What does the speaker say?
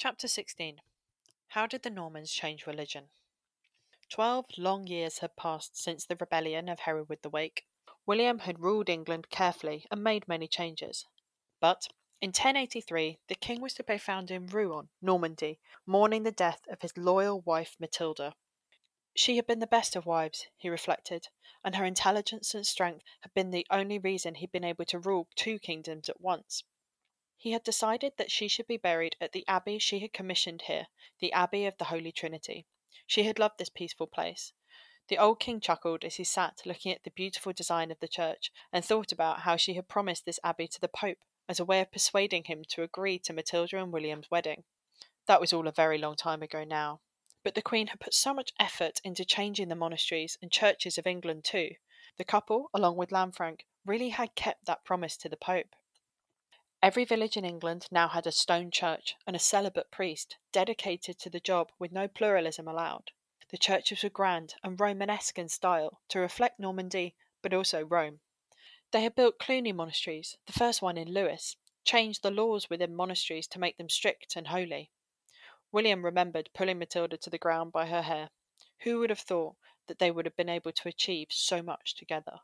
Chapter 16 How did the Normans change religion? Twelve long years had passed since the rebellion of Hereward the Wake. William had ruled England carefully and made many changes. But in 1083 the king was to be found in Rouen, Normandy, mourning the death of his loyal wife Matilda. She had been the best of wives, he reflected, and her intelligence and strength had been the only reason he'd been able to rule two kingdoms at once. He had decided that she should be buried at the abbey she had commissioned here, the Abbey of the Holy Trinity. She had loved this peaceful place. The old king chuckled as he sat looking at the beautiful design of the church and thought about how she had promised this abbey to the Pope as a way of persuading him to agree to Matilda and William's wedding. That was all a very long time ago now. But the Queen had put so much effort into changing the monasteries and churches of England too. The couple, along with Lanfranc, really had kept that promise to the Pope. Every village in England now had a stone church and a celibate priest dedicated to the job with no pluralism allowed. The churches were grand and Romanesque in style to reflect Normandy but also Rome. They had built Cluny monasteries, the first one in Lewes, changed the laws within monasteries to make them strict and holy. William remembered pulling Matilda to the ground by her hair. Who would have thought that they would have been able to achieve so much together?